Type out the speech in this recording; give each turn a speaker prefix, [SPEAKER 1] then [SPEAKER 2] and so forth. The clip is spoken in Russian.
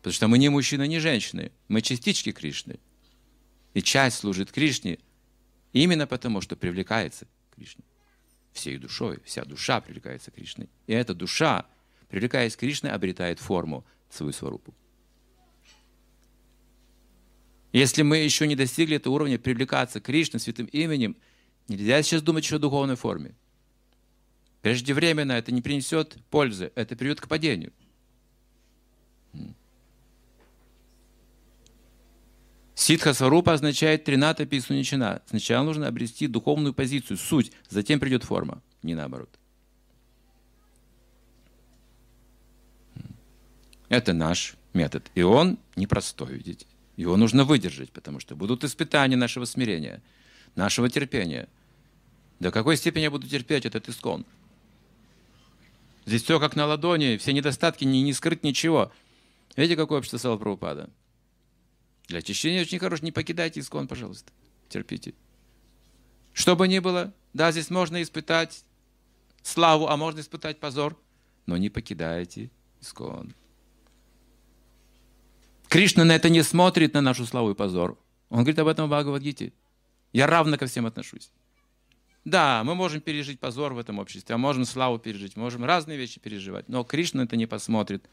[SPEAKER 1] Потому что мы не мужчины, не женщины. Мы частички Кришны. И часть служит Кришне именно потому, что привлекается к Кришне. Всей душой. Вся душа привлекается к Кришне. И эта душа, привлекаясь к Кришне, обретает форму свою сварупу. Если мы еще не достигли этого уровня привлекаться к Кришне святым именем, нельзя сейчас думать еще о духовной форме. Преждевременно это не принесет пользы, это приведет к падению. Ситха Сварупа означает трината писуничина. Сначала нужно обрести духовную позицию, суть, затем придет форма, не наоборот. Это наш метод. И он непростой, видите. Его нужно выдержать, потому что будут испытания нашего смирения, нашего терпения. До какой степени я буду терпеть этот искон? Здесь все как на ладони, все недостатки, не, не скрыть ничего. Видите, какое общество стало Прабхупада? Для очищения очень хорош. Не покидайте искон, пожалуйста. Терпите. Что бы ни было, да, здесь можно испытать славу, а можно испытать позор, но не покидайте искон. Кришна на это не смотрит, на нашу славу и позор. Он говорит об этом в Бхагавадгите. Я равно ко всем отношусь. Да, мы можем пережить позор в этом обществе, а можем славу пережить, можем разные вещи переживать, но Кришна это не посмотрит.